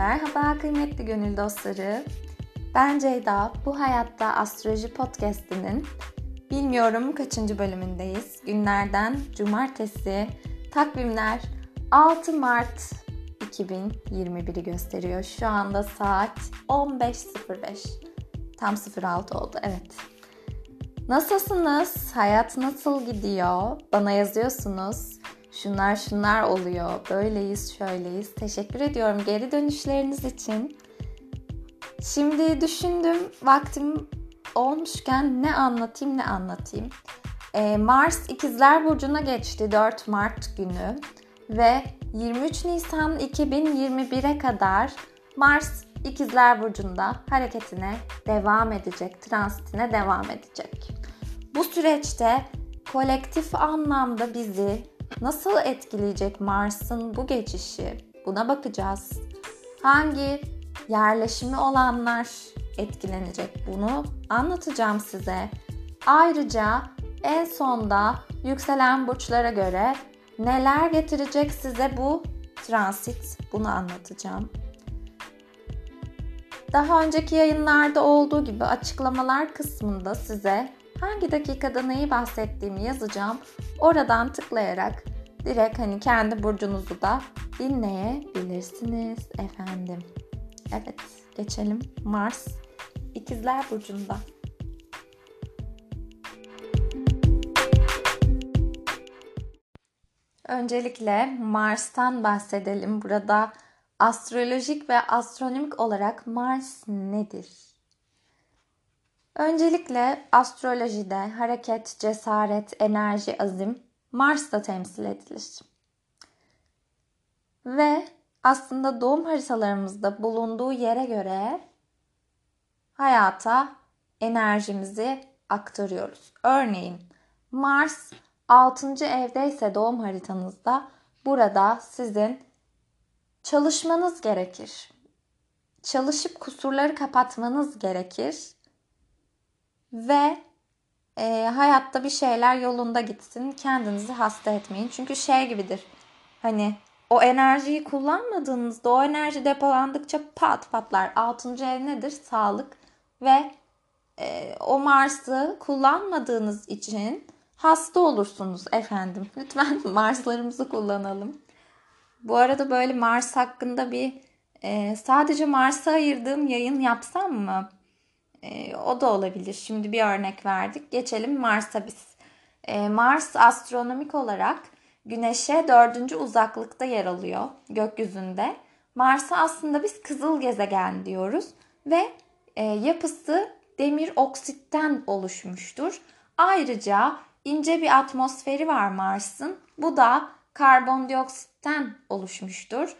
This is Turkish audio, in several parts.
Merhaba kıymetli gönül dostları. Ben Ceyda. Bu hayatta astroloji podcast'inin bilmiyorum kaçıncı bölümündeyiz. Günlerden cumartesi takvimler 6 Mart 2021'i gösteriyor. Şu anda saat 15.05. Tam 06 oldu evet. Nasılsınız? Hayat nasıl gidiyor? Bana yazıyorsunuz. Şunlar şunlar oluyor. Böyleyiz, şöyleyiz. Teşekkür ediyorum geri dönüşleriniz için. Şimdi düşündüm vaktim olmuşken ne anlatayım ne anlatayım. Ee, Mars İkizler Burcu'na geçti 4 Mart günü ve 23 Nisan 2021'e kadar Mars İkizler Burcu'nda hareketine devam edecek, transitine devam edecek. Bu süreçte kolektif anlamda bizi nasıl etkileyecek Mars'ın bu geçişi? Buna bakacağız. Hangi yerleşimi olanlar etkilenecek? Bunu anlatacağım size. Ayrıca en sonda yükselen burçlara göre neler getirecek size bu transit? Bunu anlatacağım. Daha önceki yayınlarda olduğu gibi açıklamalar kısmında size hangi dakikada neyi bahsettiğimi yazacağım. Oradan tıklayarak direkt hani kendi burcunuzu da dinleyebilirsiniz efendim. Evet, geçelim Mars İkizler burcunda. Öncelikle Mars'tan bahsedelim. Burada astrolojik ve astronomik olarak Mars nedir? Öncelikle astrolojide hareket, cesaret, enerji, azim Mars'ta temsil edilir. Ve aslında doğum haritalarımızda bulunduğu yere göre hayata enerjimizi aktarıyoruz. Örneğin Mars 6. evdeyse doğum haritanızda burada sizin çalışmanız gerekir. Çalışıp kusurları kapatmanız gerekir. Ve e, hayatta bir şeyler yolunda gitsin. Kendinizi hasta etmeyin. Çünkü şey gibidir. Hani o enerjiyi kullanmadığınızda o enerji depolandıkça pat patlar. Altıncı ev nedir? Sağlık ve e, o Mars'ı kullanmadığınız için hasta olursunuz efendim. Lütfen Mars'larımızı kullanalım. Bu arada böyle Mars hakkında bir e, sadece Mars'a ayırdığım yayın yapsam mı? E, o da olabilir. Şimdi bir örnek verdik. Geçelim Mars'a biz. E, Mars astronomik olarak Güneş'e dördüncü uzaklıkta yer alıyor gökyüzünde. Mars'a aslında biz kızıl gezegen diyoruz ve e, yapısı demir oksitten oluşmuştur. Ayrıca ince bir atmosferi var Mars'ın. Bu da karbondioksitten oluşmuştur.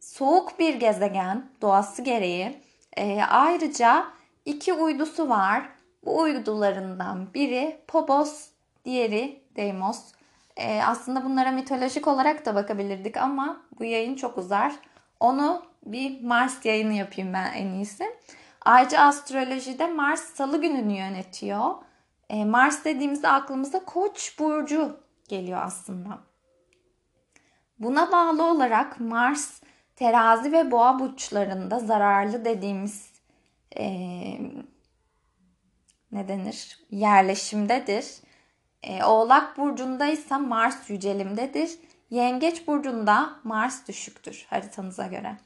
Soğuk bir gezegen doğası gereği. E, ayrıca iki uydusu var. Bu uydularından biri Phobos, diğeri Deimos. E, aslında bunlara mitolojik olarak da bakabilirdik ama bu yayın çok uzar. Onu bir Mars yayını yapayım ben en iyisi. Ayrıca astrolojide Mars salı gününü yönetiyor. E, Mars dediğimizde aklımıza Koç burcu geliyor aslında. Buna bağlı olarak Mars terazi ve boğa burçlarında zararlı dediğimiz e, ne denir yerleşimdedir. E, Oğlak burcunda Mars yücelimdedir. Yengeç burcunda Mars düşüktür haritanıza göre.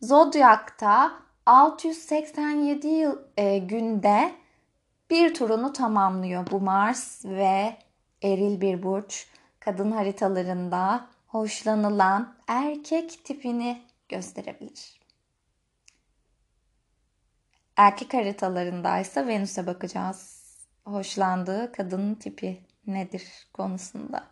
Zodyak'ta 687 yıl e, günde bir turunu tamamlıyor bu Mars ve eril bir burç. Kadın haritalarında hoşlanılan erkek tipini gösterebilir. Erkek haritalarındaysa Venüs'e bakacağız. Hoşlandığı kadın tipi nedir konusunda.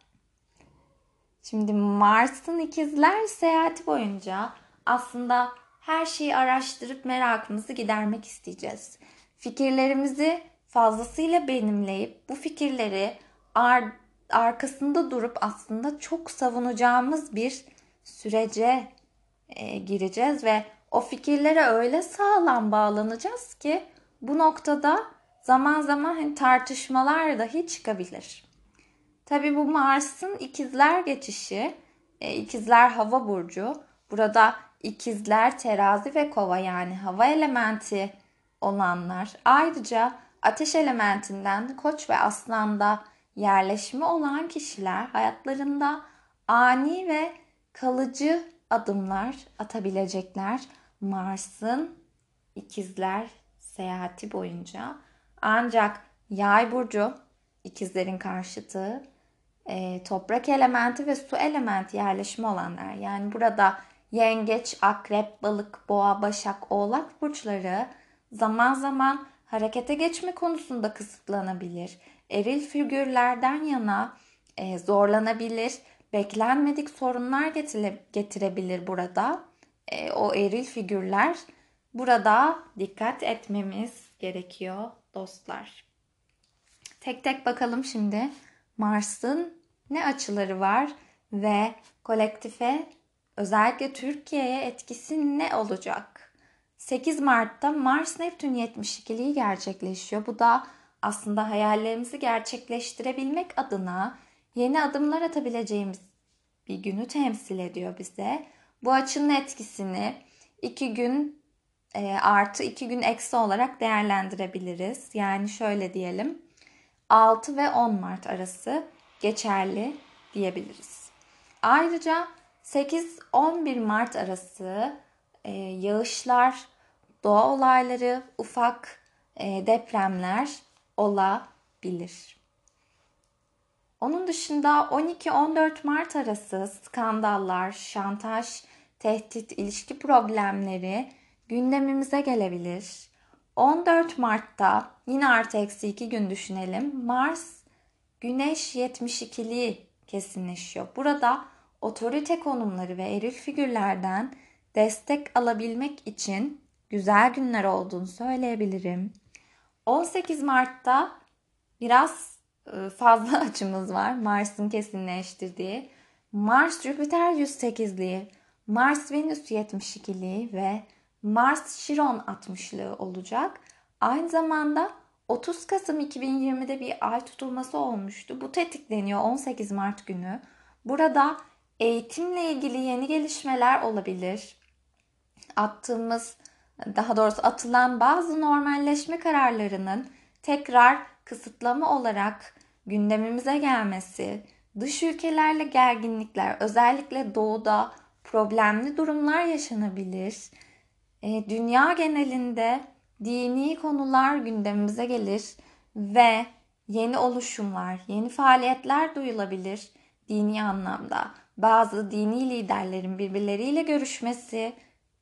Şimdi Mars'ın ikizler seyahati boyunca aslında her şeyi araştırıp merakımızı gidermek isteyeceğiz. Fikirlerimizi fazlasıyla benimleyip bu fikirleri ar- arkasında durup aslında çok savunacağımız bir sürece e, gireceğiz ve o fikirlere öyle sağlam bağlanacağız ki bu noktada zaman zaman hani tartışmalar dahi çıkabilir. Tabii bu Mars'ın ikizler geçişi, e, ikizler hava burcu. Burada ikizler, terazi ve kova yani hava elementi olanlar. Ayrıca ateş elementinden koç ve aslanda yerleşimi olan kişiler hayatlarında ani ve kalıcı adımlar atabilecekler. Mars'ın ikizler seyahati boyunca. Ancak yay burcu ikizlerin karşıtı e, toprak elementi ve su elementi yerleşimi olanlar. Yani burada yengeç, akrep, balık, boğa, başak, oğlak burçları zaman zaman harekete geçme konusunda kısıtlanabilir. Eril figürlerden yana e, zorlanabilir. Beklenmedik sorunlar getire, getirebilir burada. E, o eril figürler burada dikkat etmemiz gerekiyor dostlar. Tek tek bakalım şimdi Mars'ın ne açıları var ve kolektife özellikle Türkiye'ye etkisi ne olacak? 8 Mart'ta Mars Neptün 72'liği gerçekleşiyor. Bu da aslında hayallerimizi gerçekleştirebilmek adına yeni adımlar atabileceğimiz bir günü temsil ediyor bize. Bu açının etkisini 2 gün e, artı 2 gün eksi olarak değerlendirebiliriz. Yani şöyle diyelim 6 ve 10 Mart arası geçerli diyebiliriz. Ayrıca 8-11 Mart arası e, yağışlar, doğa olayları, ufak e, depremler olabilir. Onun dışında 12-14 Mart arası skandallar, şantaj, tehdit, ilişki problemleri gündemimize gelebilir. 14 Mart'ta yine artı eksi 2 gün düşünelim. Mars Güneş 72'li kesinleşiyor. Burada otorite konumları ve eril figürlerden destek alabilmek için güzel günler olduğunu söyleyebilirim. 18 Mart'ta biraz fazla açımız var. Mars'ın kesinleştirdiği. Mars Jüpiter 108'liği, Mars Venüs 72'liği ve Mars Şiron 60'lığı olacak. Aynı zamanda 30 Kasım 2020'de bir ay tutulması olmuştu. Bu tetikleniyor 18 Mart günü. Burada eğitimle ilgili yeni gelişmeler olabilir. Attığımız, daha doğrusu atılan bazı normalleşme kararlarının tekrar kısıtlama olarak gündemimize gelmesi, dış ülkelerle gerginlikler, özellikle doğuda problemli durumlar yaşanabilir. E, dünya genelinde dini konular gündemimize gelir ve yeni oluşumlar, yeni faaliyetler duyulabilir dini anlamda. Bazı dini liderlerin birbirleriyle görüşmesi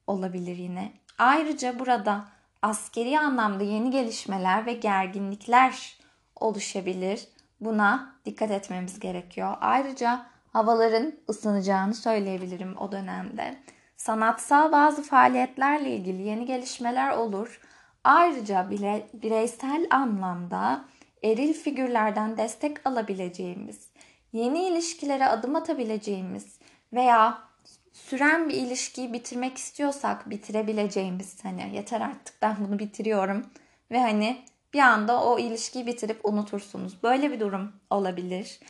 olabilir yine. Ayrıca burada askeri anlamda yeni gelişmeler ve gerginlikler oluşabilir. Buna dikkat etmemiz gerekiyor. Ayrıca havaların ısınacağını söyleyebilirim o dönemde. Sanatsal bazı faaliyetlerle ilgili yeni gelişmeler olur. Ayrıca bile bireysel anlamda eril figürlerden destek alabileceğimiz, yeni ilişkilere adım atabileceğimiz veya süren bir ilişkiyi bitirmek istiyorsak bitirebileceğimiz hani yeter artık ben bunu bitiriyorum ve hani bir anda o ilişkiyi bitirip unutursunuz. Böyle bir durum olabilir.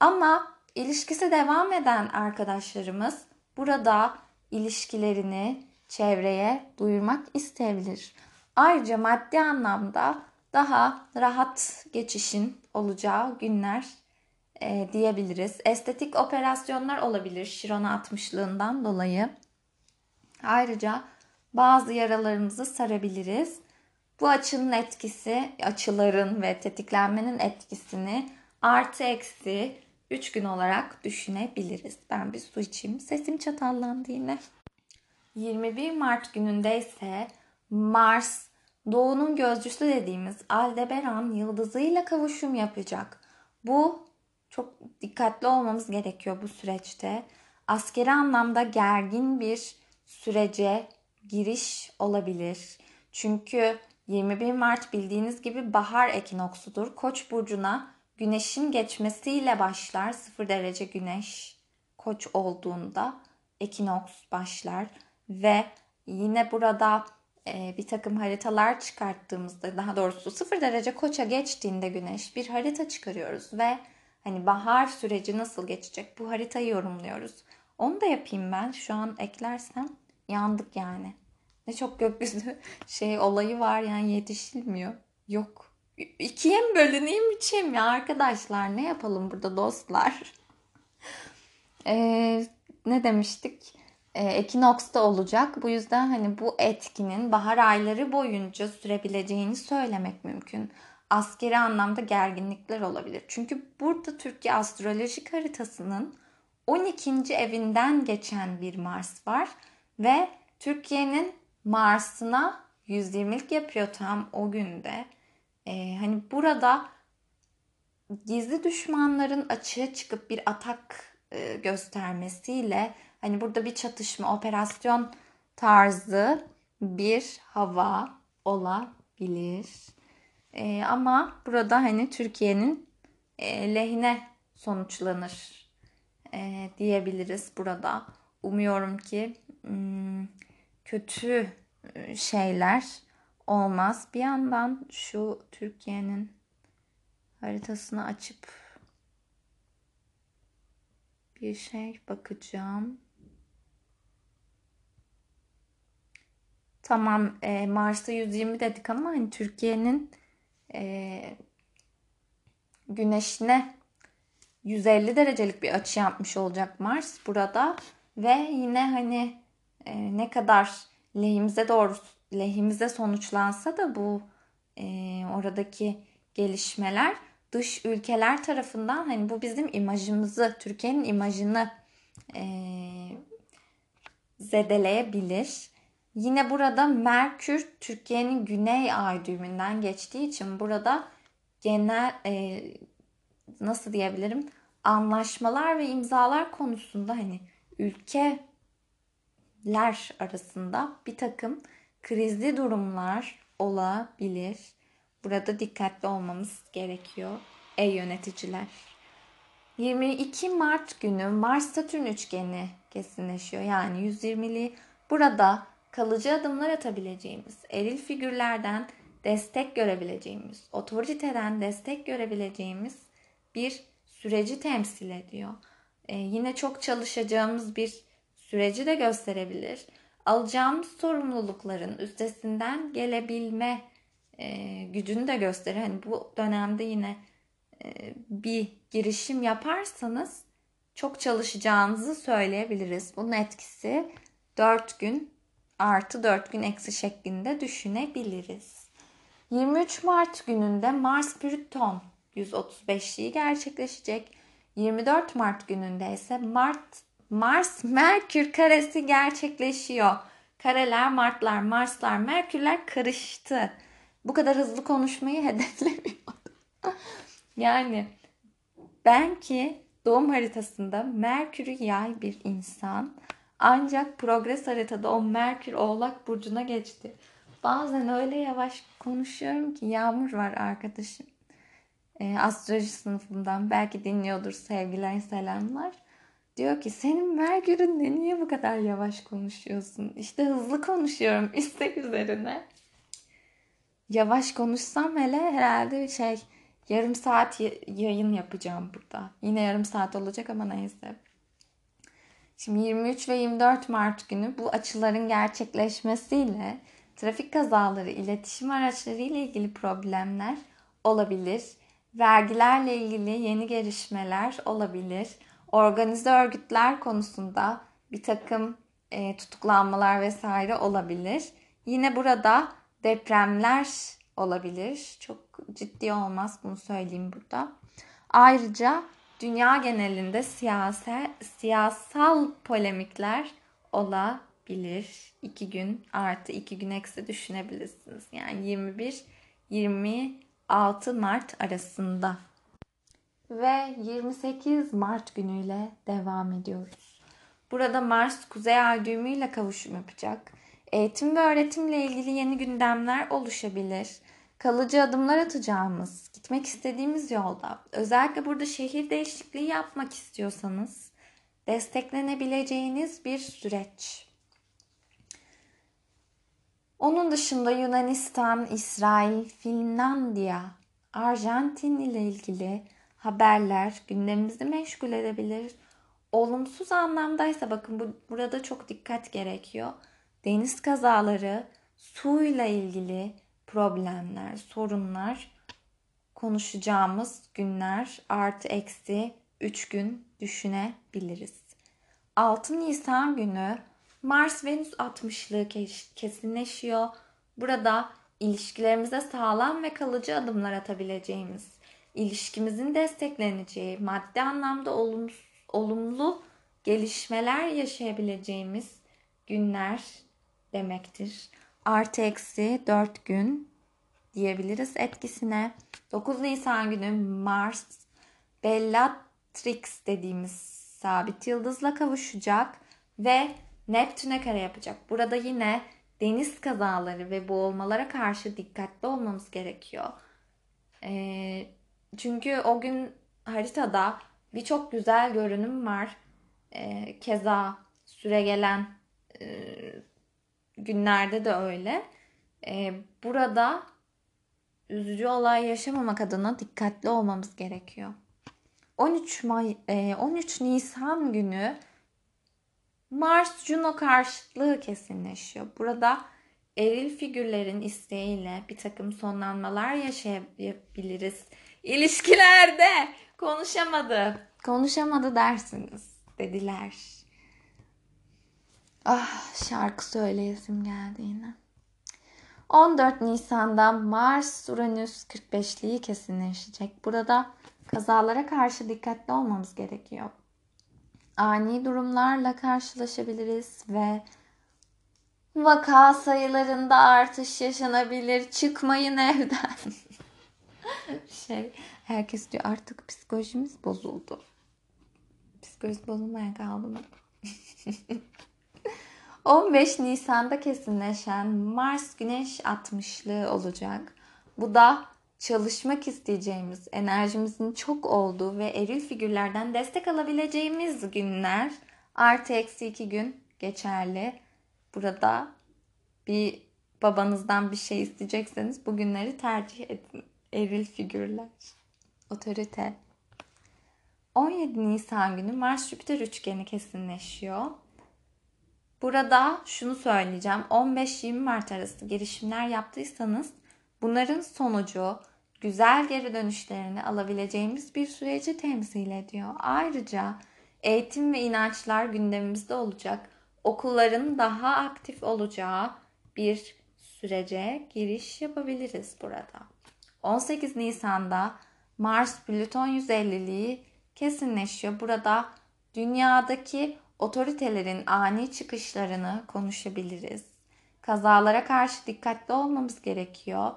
Ama ilişkisi devam eden arkadaşlarımız burada ilişkilerini çevreye duyurmak isteyebilir. Ayrıca maddi anlamda daha rahat geçişin olacağı günler e, diyebiliriz. Estetik operasyonlar olabilir Şirona 60'lığından dolayı. Ayrıca bazı yaralarımızı sarabiliriz. Bu açının etkisi, açıların ve tetiklenmenin etkisini artı eksi 3 gün olarak düşünebiliriz. Ben bir su içeyim. Sesim çatallandı yine. 21 Mart gününde ise Mars, doğunun gözcüsü dediğimiz Aldebaran yıldızıyla kavuşum yapacak. Bu çok dikkatli olmamız gerekiyor bu süreçte. Askeri anlamda gergin bir sürece giriş olabilir. Çünkü 21 Mart bildiğiniz gibi bahar ekinoksudur. Koç burcuna güneşin geçmesiyle başlar. 0 derece güneş koç olduğunda ekinoks başlar ve yine burada e, bir takım haritalar çıkarttığımızda daha doğrusu 0 derece koça geçtiğinde güneş bir harita çıkarıyoruz ve hani bahar süreci nasıl geçecek bu haritayı yorumluyoruz. Onu da yapayım ben. Şu an eklersem yandık yani. Ne çok gökyüzü şey olayı var yani yetişilmiyor. Yok. İkiye mi bölüneyim üçe mi arkadaşlar? Ne yapalım burada dostlar? Ee, ne demiştik? Ee, Ekinoks'ta olacak. Bu yüzden hani bu etkinin bahar ayları boyunca sürebileceğini söylemek mümkün. Askeri anlamda gerginlikler olabilir. Çünkü burada Türkiye astrolojik haritasının 12. evinden geçen bir Mars var ve Türkiye'nin Mars'ına 120'lik yapıyor tam o günde. Ee, hani burada gizli düşmanların açığa çıkıp bir atak e, göstermesiyle hani burada bir çatışma, operasyon tarzı bir hava olabilir. E, ama burada hani Türkiye'nin e, lehine sonuçlanır e, diyebiliriz burada. Umuyorum ki hmm, kötü e, şeyler olmaz. Bir yandan şu Türkiye'nin haritasını açıp bir şey bakacağım. Tamam e, Mars'ta 120 dedik ama hani Türkiye'nin e, güneşine 150 derecelik bir açı yapmış olacak Mars burada ve yine hani e, ne kadar lehimize doğru lehimize sonuçlansa da bu e, oradaki gelişmeler dış ülkeler tarafından hani bu bizim imajımızı, Türkiye'nin imajını e, zedeleyebilir. Yine burada Merkür Türkiye'nin güney ay düğümünden geçtiği için burada genel e, nasıl diyebilirim anlaşmalar ve imzalar konusunda hani ülkeler arasında bir takım krizli durumlar olabilir. Burada dikkatli olmamız gerekiyor ey yöneticiler. 22 Mart günü Mars Satürn üçgeni kesinleşiyor. Yani 120'li burada kalıcı adımlar atabileceğimiz, eril figürlerden destek görebileceğimiz, otoriteden destek görebileceğimiz bir süreci temsil ediyor. Ee, yine çok çalışacağımız bir süreci de gösterebilir. Alacağımız sorumlulukların üstesinden gelebilme e, gücünü de gösterir. Hani bu dönemde yine e, bir girişim yaparsanız çok çalışacağınızı söyleyebiliriz. Bunun etkisi 4 gün artı 4 gün eksi şeklinde düşünebiliriz. 23 Mart gününde Mars Plüton 135'liği gerçekleşecek. 24 Mart gününde ise Mart Mars Merkür karesi gerçekleşiyor. Kareler, Martlar, Marslar, Merkürler karıştı. Bu kadar hızlı konuşmayı hedeflemiyordum. yani ben ki doğum haritasında Merkür'ü yay bir insan ancak progres haritada o Merkür Oğlak Burcu'na geçti. Bazen öyle yavaş konuşuyorum ki Yağmur var arkadaşım. E, astroloji sınıfından belki dinliyordur sevgiler selamlar. Diyor ki senin Merkür'ünde niye bu kadar yavaş konuşuyorsun? İşte hızlı konuşuyorum istek üzerine yavaş konuşsam hele herhalde şey yarım saat yayın yapacağım burada. Yine yarım saat olacak ama neyse. Şimdi 23 ve 24 Mart günü bu açıların gerçekleşmesiyle trafik kazaları, iletişim araçları ile ilgili problemler olabilir. Vergilerle ilgili yeni gelişmeler olabilir. Organize örgütler konusunda bir takım e, tutuklanmalar vesaire olabilir. Yine burada depremler olabilir. Çok ciddi olmaz bunu söyleyeyim burada. Ayrıca dünya genelinde siyasi, siyasal polemikler olabilir. 2 gün artı 2 gün eksi düşünebilirsiniz. Yani 21 26 Mart arasında. Ve 28 Mart günüyle devam ediyoruz. Burada Mars Kuzey Ay düğümüyle kavuşum yapacak. Eğitim ve öğretimle ilgili yeni gündemler oluşabilir. Kalıcı adımlar atacağımız, gitmek istediğimiz yolda, özellikle burada şehir değişikliği yapmak istiyorsanız desteklenebileceğiniz bir süreç. Onun dışında Yunanistan, İsrail, Finlandiya, Arjantin ile ilgili haberler gündemimizi meşgul edebilir. Olumsuz anlamdaysa bakın bu, burada çok dikkat gerekiyor. Deniz kazaları, suyla ilgili problemler, sorunlar konuşacağımız günler artı eksi 3 gün düşünebiliriz. 6 Nisan günü Mars-Venüs 60'lığı kesinleşiyor. Burada ilişkilerimize sağlam ve kalıcı adımlar atabileceğimiz, ilişkimizin destekleneceği, maddi anlamda olumlu, gelişmeler yaşayabileceğimiz günler demektir. Artı eksi 4 gün diyebiliriz etkisine. 9 Nisan günü Mars Bellatrix dediğimiz sabit yıldızla kavuşacak ve Neptün'e kare yapacak. Burada yine deniz kazaları ve boğulmalara karşı dikkatli olmamız gerekiyor. E, çünkü o gün haritada birçok güzel görünüm var. E, keza süre gelen e, günlerde de öyle. E, burada üzücü olay yaşamamak adına dikkatli olmamız gerekiyor. 13 May 13 Nisan günü Mars Juno karşıtlığı kesinleşiyor. Burada eril figürlerin isteğiyle bir takım sonlanmalar yaşayabiliriz. İlişkilerde konuşamadı. Konuşamadı dersiniz dediler. Ah şarkı söyleyesim geldi yine. 14 Nisan'da Mars Uranüs 45'liği kesinleşecek. Burada kazalara karşı dikkatli olmamız gerekiyor. Ani durumlarla karşılaşabiliriz ve vaka sayılarında artış yaşanabilir. Çıkmayın evden. şey, herkes diyor artık psikolojimiz bozuldu. Psikolojisi bozulmaya kaldı mı? 15 Nisan'da kesinleşen Mars Güneş 60'lı olacak. Bu da çalışmak isteyeceğimiz, enerjimizin çok olduğu ve eril figürlerden destek alabileceğimiz günler artı eksi iki gün geçerli. Burada bir babanızdan bir şey isteyecekseniz bu günleri tercih edin. Eril figürler. Otorite. 17 Nisan günü Mars Jüpiter üçgeni kesinleşiyor. Burada şunu söyleyeceğim. 15-20 Mart arası girişimler yaptıysanız bunların sonucu güzel geri dönüşlerini alabileceğimiz bir süreci temsil ediyor. Ayrıca eğitim ve inançlar gündemimizde olacak. Okulların daha aktif olacağı bir sürece giriş yapabiliriz burada. 18 Nisan'da Mars Plüton 150'liği kesinleşiyor. Burada dünyadaki otoritelerin ani çıkışlarını konuşabiliriz. Kazalara karşı dikkatli olmamız gerekiyor.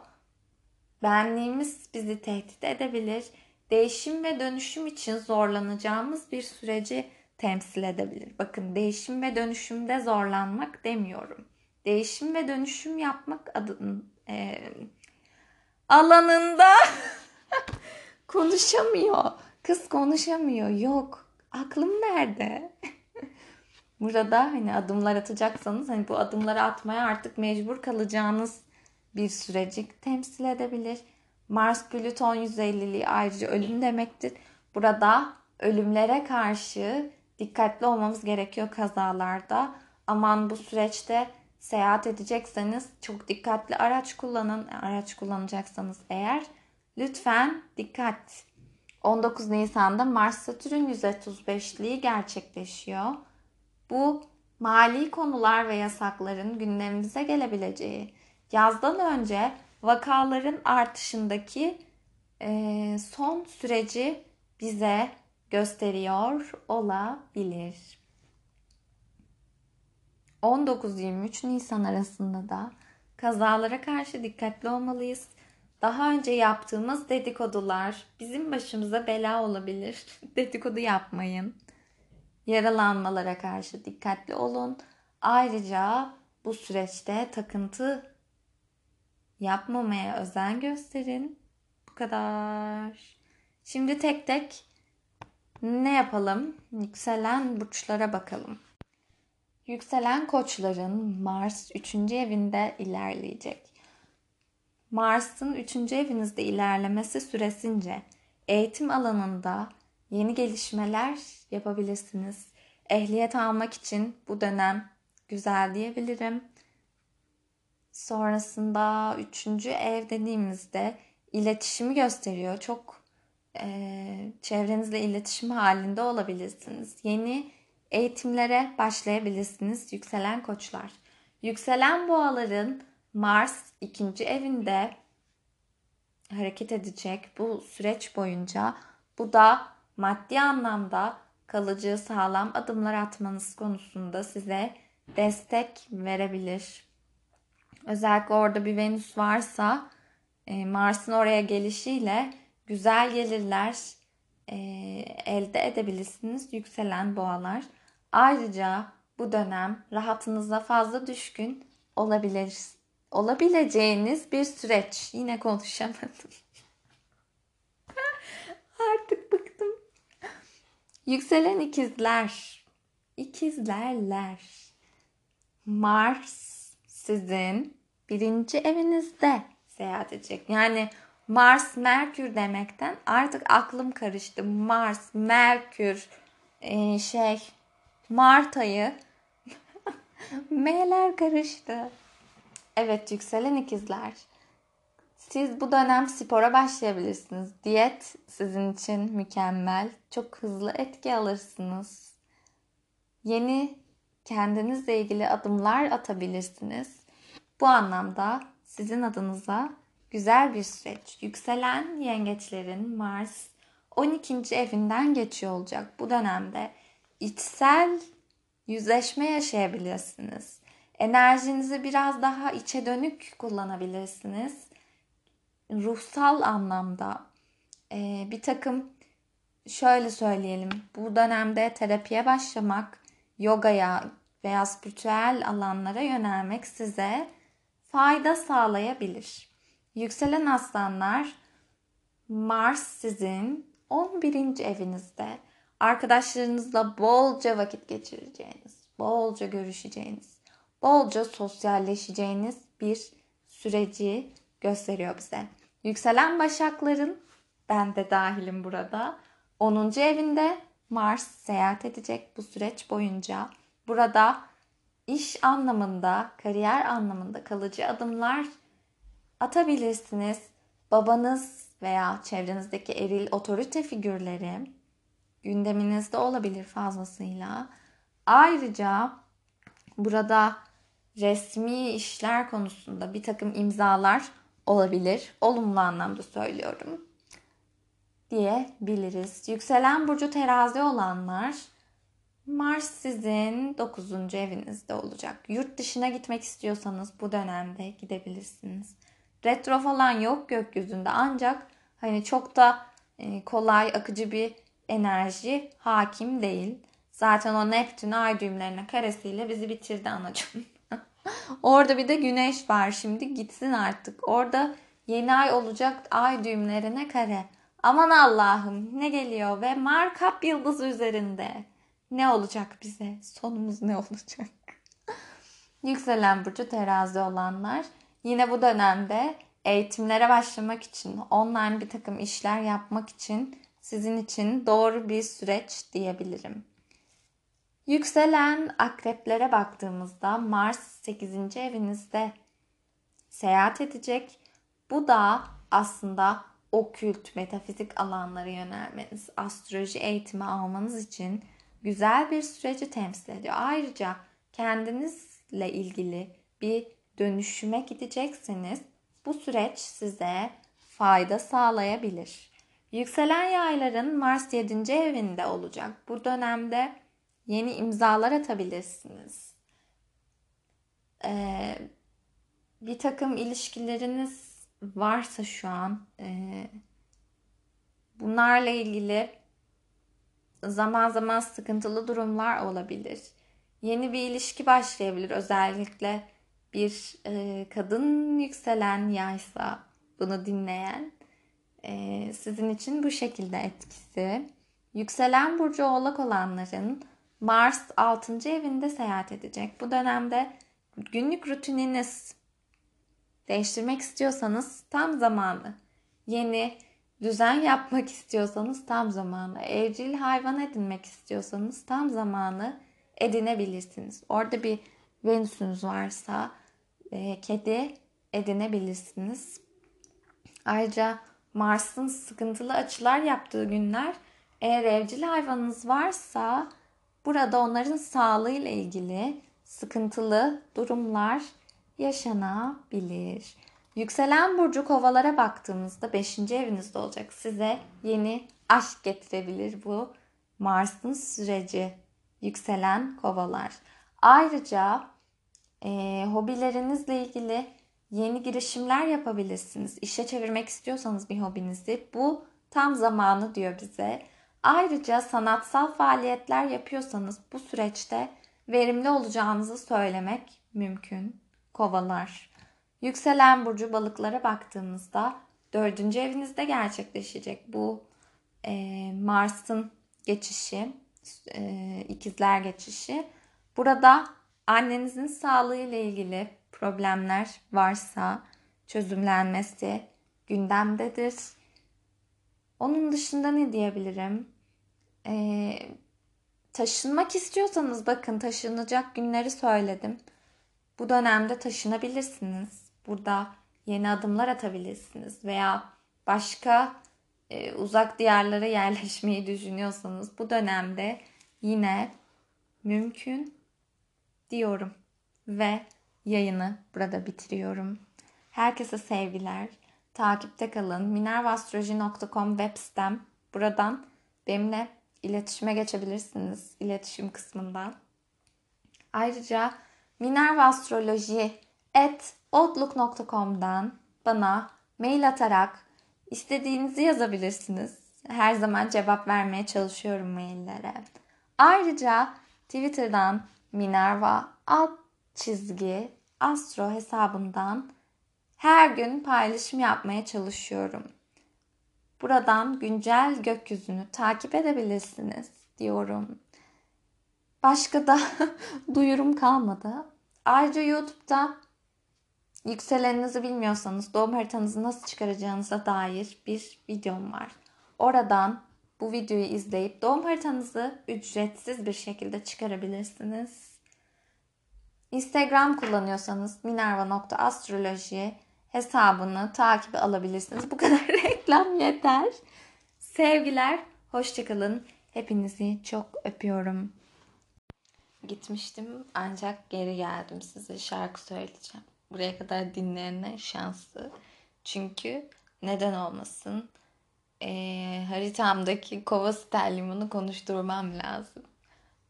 Benliğimiz bizi tehdit edebilir. Değişim ve dönüşüm için zorlanacağımız bir süreci temsil edebilir. Bakın değişim ve dönüşümde zorlanmak demiyorum. Değişim ve dönüşüm yapmak adın e, alanında konuşamıyor. Kız konuşamıyor. Yok. Aklım nerede? Burada hani adımlar atacaksanız hani bu adımları atmaya artık mecbur kalacağınız bir süreci temsil edebilir. Mars Plüton 150'liği ayrıca ölüm demektir. Burada ölümlere karşı dikkatli olmamız gerekiyor kazalarda. Aman bu süreçte seyahat edecekseniz çok dikkatli araç kullanın. Araç kullanacaksanız eğer lütfen dikkat. 19 Nisan'da Mars Satürn 135'liği gerçekleşiyor. Bu mali konular ve yasakların gündemimize gelebileceği, yazdan önce vakaların artışındaki e, son süreci bize gösteriyor olabilir. 19-23 Nisan arasında da kazalara karşı dikkatli olmalıyız. Daha önce yaptığımız dedikodular bizim başımıza bela olabilir. Dedikodu yapmayın. Yaralanmalara karşı dikkatli olun. Ayrıca bu süreçte takıntı yapmamaya özen gösterin. Bu kadar. Şimdi tek tek ne yapalım? Yükselen burçlara bakalım. Yükselen koçların Mars 3. evinde ilerleyecek. Mars'ın 3. evinizde ilerlemesi süresince eğitim alanında yeni gelişmeler yapabilirsiniz. Ehliyet almak için bu dönem güzel diyebilirim. Sonrasında üçüncü ev dediğimizde iletişimi gösteriyor. Çok e, çevrenizle iletişim halinde olabilirsiniz. Yeni eğitimlere başlayabilirsiniz yükselen koçlar. Yükselen boğaların Mars ikinci evinde hareket edecek bu süreç boyunca. Bu da maddi anlamda kalıcı sağlam adımlar atmanız konusunda size destek verebilir. Özellikle orada bir Venüs varsa e, Mars'ın oraya gelişiyle güzel gelirler e, elde edebilirsiniz yükselen boğalar. Ayrıca bu dönem rahatınıza fazla düşkün olabilir, olabileceğiniz bir süreç. Yine konuşamadım. Artık bıktım. Yükselen ikizler. İkizlerler. Mars sizin birinci evinizde seyahat edecek. Yani Mars Merkür demekten artık aklım karıştı. Mars, Merkür, e, şey Mart ayı. M'ler karıştı. Evet yükselen ikizler. Siz bu dönem spora başlayabilirsiniz. Diyet sizin için mükemmel. Çok hızlı etki alırsınız. Yeni kendinizle ilgili adımlar atabilirsiniz. Bu anlamda sizin adınıza güzel bir süreç. Yükselen yengeçlerin Mars 12. evinden geçiyor olacak bu dönemde içsel yüzleşme yaşayabilirsiniz. Enerjinizi biraz daha içe dönük kullanabilirsiniz. Ruhsal anlamda e, bir takım şöyle söyleyelim. Bu dönemde terapiye başlamak, yogaya veya spiritüel alanlara yönelmek size fayda sağlayabilir. Yükselen aslanlar Mars sizin 11. evinizde arkadaşlarınızla bolca vakit geçireceğiniz, bolca görüşeceğiniz, bolca sosyalleşeceğiniz bir süreci gösteriyor bize. Yükselen başakların ben de dahilim burada. 10. evinde Mars seyahat edecek bu süreç boyunca. Burada iş anlamında, kariyer anlamında kalıcı adımlar atabilirsiniz. Babanız veya çevrenizdeki eril otorite figürleri gündeminizde olabilir fazlasıyla. Ayrıca burada resmi işler konusunda bir takım imzalar olabilir. Olumlu anlamda söylüyorum diyebiliriz. Yükselen burcu terazi olanlar Mars sizin 9. evinizde olacak. Yurt dışına gitmek istiyorsanız bu dönemde gidebilirsiniz. Retro falan yok gökyüzünde ancak hani çok da e, kolay akıcı bir enerji hakim değil. Zaten o Neptün ay düğümlerine karesiyle bizi bitirdi anacığım. Orada bir de güneş var şimdi gitsin artık. Orada yeni ay olacak ay düğümlerine kare. Aman Allah'ım ne geliyor ve markap yıldız üzerinde. Ne olacak bize? Sonumuz ne olacak? Yükselen burcu terazi olanlar yine bu dönemde eğitimlere başlamak için, online bir takım işler yapmak için sizin için doğru bir süreç diyebilirim. Yükselen akreplere baktığımızda Mars 8. evinizde seyahat edecek. Bu da aslında okült, metafizik alanlara yönelmeniz, astroloji eğitimi almanız için güzel bir süreci temsil ediyor. Ayrıca kendinizle ilgili bir dönüşüme gidecekseniz bu süreç size fayda sağlayabilir. Yükselen yayların Mars 7. evinde olacak. Bu dönemde yeni imzalar atabilirsiniz. Ee, bir takım ilişkileriniz varsa şu an e, bunlarla ilgili zaman zaman sıkıntılı durumlar olabilir. Yeni bir ilişki başlayabilir. Özellikle bir e, kadın yükselen yaysa bunu dinleyen e, sizin için bu şekilde etkisi. Yükselen burcu oğlak olanların Mars 6. evinde seyahat edecek. Bu dönemde günlük rutininiz değiştirmek istiyorsanız tam zamanı. Yeni düzen yapmak istiyorsanız tam zamanı. Evcil hayvan edinmek istiyorsanız tam zamanı edinebilirsiniz. Orada bir Venüs'ünüz varsa e, kedi edinebilirsiniz. Ayrıca Mars'ın sıkıntılı açılar yaptığı günler eğer evcil hayvanınız varsa burada onların sağlığıyla ilgili sıkıntılı durumlar yaşanabilir. Yükselen burcu kovalara baktığımızda 5. evinizde olacak. Size yeni aşk getirebilir bu Mars'ın süreci. Yükselen kovalar. Ayrıca e, hobilerinizle ilgili yeni girişimler yapabilirsiniz. İşe çevirmek istiyorsanız bir hobinizi bu tam zamanı diyor bize. Ayrıca sanatsal faaliyetler yapıyorsanız bu süreçte verimli olacağınızı söylemek mümkün. Kovalar. Yükselen burcu balıklara baktığımızda dördüncü evinizde gerçekleşecek bu e, Mars'ın geçişi, e, ikizler geçişi. Burada annenizin sağlığı ile ilgili problemler varsa çözümlenmesi gündemdedir. Onun dışında ne diyebilirim? Ee, taşınmak istiyorsanız bakın taşınacak günleri söyledim. Bu dönemde taşınabilirsiniz. Burada yeni adımlar atabilirsiniz veya başka e, uzak diyarlara yerleşmeyi düşünüyorsanız bu dönemde yine mümkün diyorum ve yayını burada bitiriyorum. Herkese sevgiler. Takipte kalın. minervastroloji.com web sitem. Buradan benimle iletişime geçebilirsiniz. iletişim kısmından. Ayrıca minervastroloji@outlook.com'dan bana mail atarak istediğinizi yazabilirsiniz. Her zaman cevap vermeye çalışıyorum maillere. Ayrıca Twitter'dan Minerva alt çizgi astro hesabından her gün paylaşım yapmaya çalışıyorum. Buradan güncel gökyüzünü takip edebilirsiniz diyorum. Başka da duyurum kalmadı. Ayrıca YouTube'da yükseleninizi bilmiyorsanız doğum haritanızı nasıl çıkaracağınıza dair bir videom var. Oradan bu videoyu izleyip doğum haritanızı ücretsiz bir şekilde çıkarabilirsiniz. Instagram kullanıyorsanız minerva.astroloji hesabını takip alabilirsiniz. Bu kadar reklam yeter. Sevgiler, hoşçakalın. Hepinizi çok öpüyorum. Gitmiştim ancak geri geldim size şarkı söyleyeceğim. Buraya kadar dinleyenler şanslı. Çünkü neden olmasın? Ee, haritamdaki kova sterlimini konuşturmam lazım.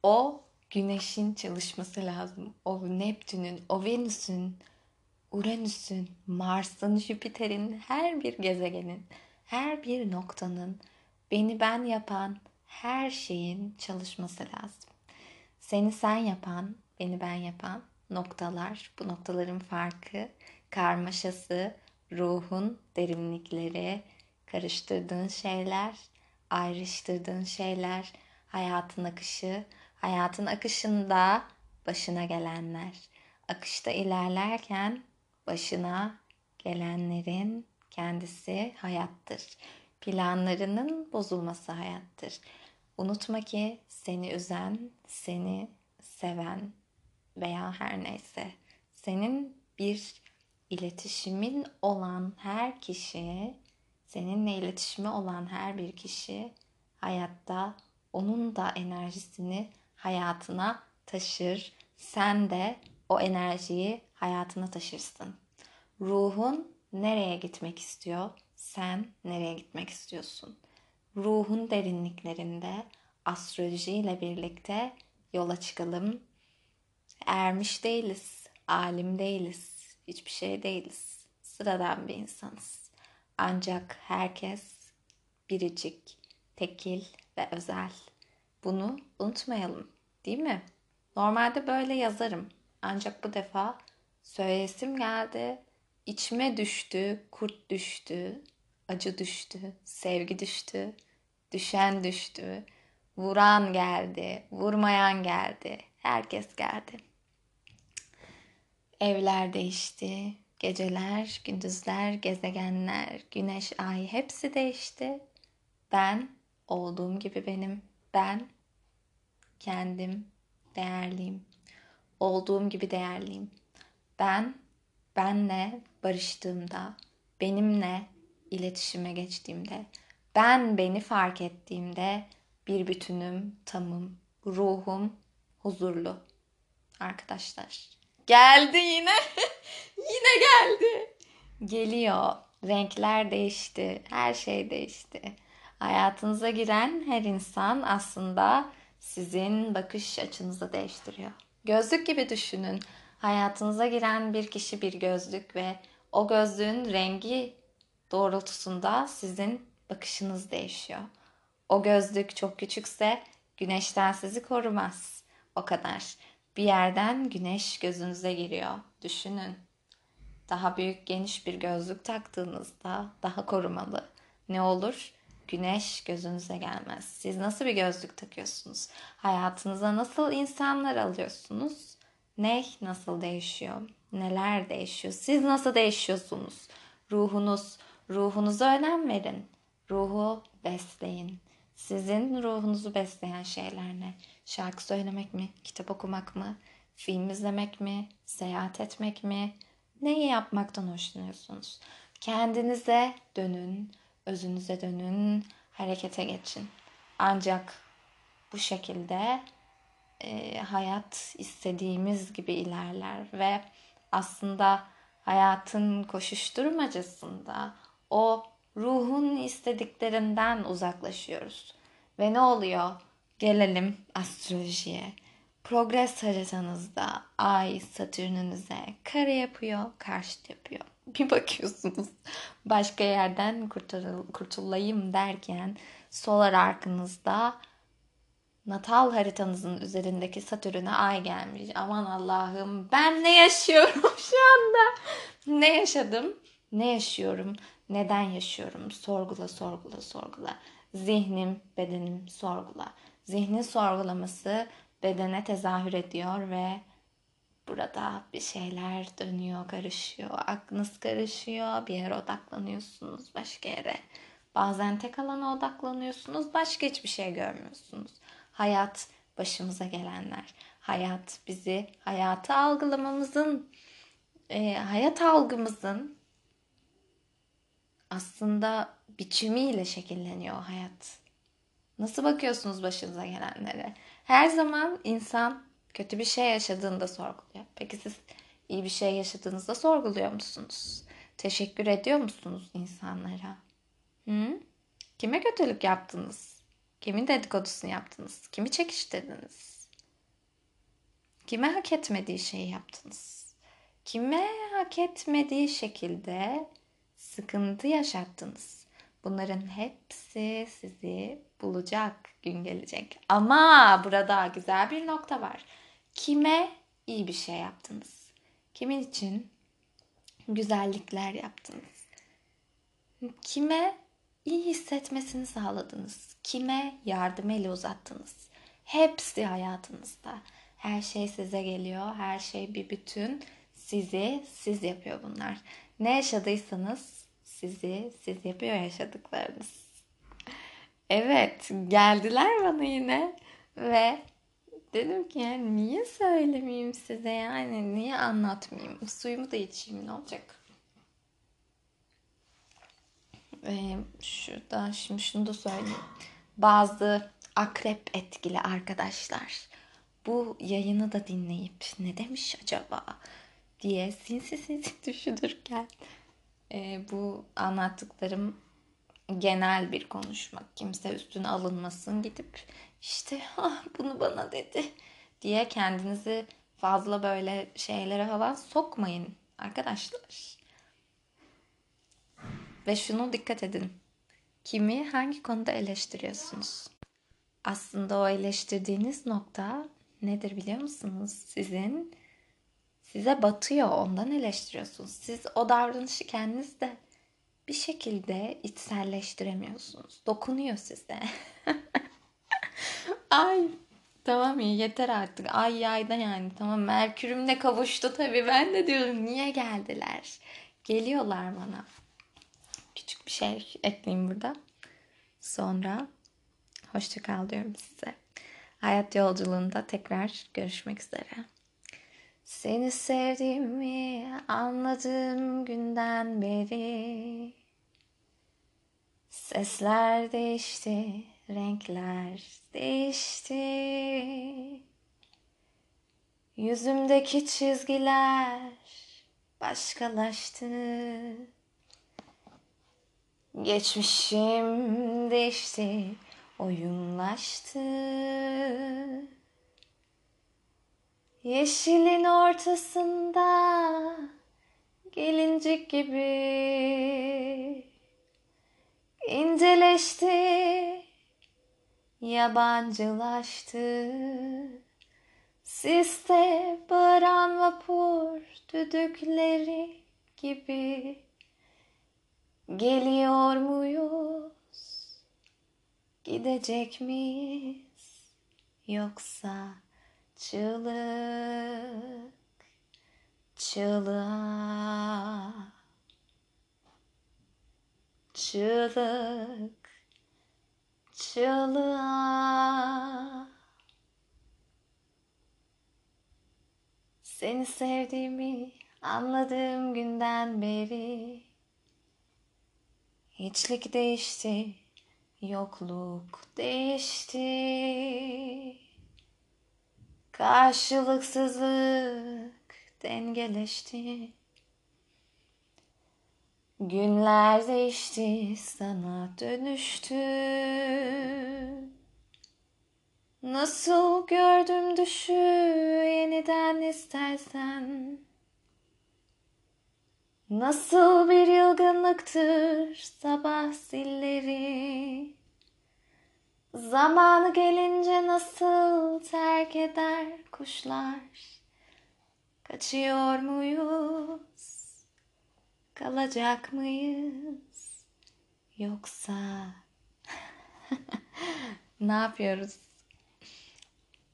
O güneşin çalışması lazım. O Neptün'ün, o Venüs'ün, Uranüs'ün, Mars'ın, Jüpiter'in, her bir gezegenin, her bir noktanın beni ben yapan her şeyin çalışması lazım. Seni sen yapan, beni ben yapan noktalar, bu noktaların farkı, karmaşası, ruhun derinlikleri, karıştırdığın şeyler, ayrıştırdığın şeyler, hayatın akışı, hayatın akışında başına gelenler, akışta ilerlerken başına gelenlerin kendisi hayattır. Planlarının bozulması hayattır. Unutma ki seni üzen, seni seven veya her neyse senin bir iletişimin olan her kişi, seninle iletişimi olan her bir kişi hayatta onun da enerjisini hayatına taşır. Sen de o enerjiyi hayatına taşırsın. Ruhun nereye gitmek istiyor? Sen nereye gitmek istiyorsun? Ruhun derinliklerinde astroloji ile birlikte yola çıkalım. Ermiş değiliz, alim değiliz, hiçbir şey değiliz. Sıradan bir insanız. Ancak herkes biricik, tekil ve özel. Bunu unutmayalım, değil mi? Normalde böyle yazarım. Ancak bu defa söylesim geldi. İçime düştü, kurt düştü, acı düştü, sevgi düştü, düşen düştü, vuran geldi, vurmayan geldi, herkes geldi. Evler değişti, Geceler, gündüzler, gezegenler, güneş, ay hepsi değişti. Ben olduğum gibi benim. Ben kendim değerliyim. Olduğum gibi değerliyim. Ben benle barıştığımda, benimle iletişime geçtiğimde, ben beni fark ettiğimde bir bütünüm, tamım, ruhum huzurlu. Arkadaşlar. Geldi yine. yine geldi. Geliyor. Renkler değişti. Her şey değişti. Hayatınıza giren her insan aslında sizin bakış açınızı değiştiriyor. Gözlük gibi düşünün. Hayatınıza giren bir kişi bir gözlük ve o gözlüğün rengi doğrultusunda sizin bakışınız değişiyor. O gözlük çok küçükse güneşten sizi korumaz. O kadar. Bir yerden güneş gözünüze giriyor. Düşünün. Daha büyük geniş bir gözlük taktığınızda daha korumalı. Ne olur? Güneş gözünüze gelmez. Siz nasıl bir gözlük takıyorsunuz? Hayatınıza nasıl insanlar alıyorsunuz? Ne nasıl değişiyor? Neler değişiyor? Siz nasıl değişiyorsunuz? Ruhunuz, ruhunuza önem verin. Ruhu besleyin. Sizin ruhunuzu besleyen şeyler ne? Şarkı söylemek mi? Kitap okumak mı? Film izlemek mi? Seyahat etmek mi? Neyi yapmaktan hoşlanıyorsunuz? Kendinize dönün, özünüze dönün, harekete geçin. Ancak bu şekilde e, hayat istediğimiz gibi ilerler ve aslında hayatın koşuşturmacasında o ruhun istediklerinden uzaklaşıyoruz. Ve ne oluyor? Gelelim astrolojiye. Progres haritanızda Ay Satürn'ünüze kare yapıyor, karşıt yapıyor. Bir bakıyorsunuz başka yerden kurtul kurtulayım derken solar arkınızda natal haritanızın üzerindeki Satürn'e ay gelmiş. Aman Allah'ım ben ne yaşıyorum şu anda? Ne yaşadım? Ne yaşıyorum? Neden yaşıyorum? Sorgula, sorgula, sorgula. Zihnim, bedenim sorgula. Zihnin sorgulaması bedene tezahür ediyor ve burada bir şeyler dönüyor, karışıyor. Aklınız karışıyor, bir yere odaklanıyorsunuz, başka yere. Bazen tek alana odaklanıyorsunuz, başka hiçbir şey görmüyorsunuz. Hayat başımıza gelenler. Hayat bizi hayatı algılamamızın, e, hayat algımızın aslında biçimiyle şekilleniyor hayat. Nasıl bakıyorsunuz başınıza gelenlere? Her zaman insan kötü bir şey yaşadığında sorguluyor. Peki siz iyi bir şey yaşadığınızda sorguluyor musunuz? Teşekkür ediyor musunuz insanlara? Hı? Kime kötülük yaptınız? Kimin dedikodusunu yaptınız? Kimi çekiştirdiniz? Kime hak etmediği şeyi yaptınız? Kime hak etmediği şekilde sıkıntı yaşattınız. Bunların hepsi sizi bulacak gün gelecek. Ama burada güzel bir nokta var. Kime iyi bir şey yaptınız? Kimin için güzellikler yaptınız? Kime iyi hissetmesini sağladınız? Kime yardım eli uzattınız? Hepsi hayatınızda. Her şey size geliyor. Her şey bir bütün. Sizi siz yapıyor bunlar. Ne yaşadıysanız sizi siz yapıyor yaşadıklarınız. Evet geldiler bana yine ve dedim ki yani niye söylemeyeyim size yani niye anlatmayayım suyumu da içeyim ne olacak. Ee, şurada şimdi şunu da söyleyeyim. Bazı akrep etkili arkadaşlar bu yayını da dinleyip ne demiş acaba diye sinsi sinsi düşünürken e, bu anlattıklarım genel bir konuşma. Kimse üstüne alınmasın gidip işte ah, bunu bana dedi diye kendinizi fazla böyle şeylere falan sokmayın arkadaşlar. Ve şunu dikkat edin. Kimi hangi konuda eleştiriyorsunuz? Aslında o eleştirdiğiniz nokta nedir biliyor musunuz? Sizin size batıyor ondan eleştiriyorsunuz. Siz o davranışı kendinizde bir şekilde içselleştiremiyorsunuz. Dokunuyor size. Ay Tamam ya yeter artık. Ay yayda yani. Tamam Merkür'ümle kavuştu tabii. Ben de diyorum niye geldiler? Geliyorlar bana. Küçük bir şey ekleyeyim burada. Sonra hoşça kal diyorum size. Hayat yolculuğunda tekrar görüşmek üzere. Seni sevdiğimi anladığım günden beri Sesler değişti, renkler değişti. Yüzümdeki çizgiler başkalaştı. Geçmişim değişti, oyunlaştı. Yeşilin ortasında gelincik gibi inceleşti, yabancılaştı. Siste bağıran vapur düdükleri gibi geliyor muyuz? Gidecek miyiz? Yoksa çığlık çığlığa çığlık çığlığa. Seni sevdiğimi anladığım günden beri Hiçlik değişti, yokluk değişti. Karşılıksızlık dengeleşti Günler değişti, sana dönüştü. Nasıl gördüm düşü yeniden istersen. Nasıl bir yılgınlıktır sabah zilleri. Zamanı gelince nasıl terk eder kuşlar. Kaçıyor muyuz? Kalacak mıyız? Yoksa ne yapıyoruz?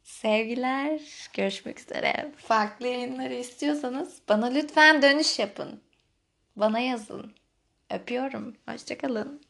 Sevgiler, görüşmek üzere. Farklı yayınları istiyorsanız bana lütfen dönüş yapın. Bana yazın. Öpüyorum. Hoşçakalın.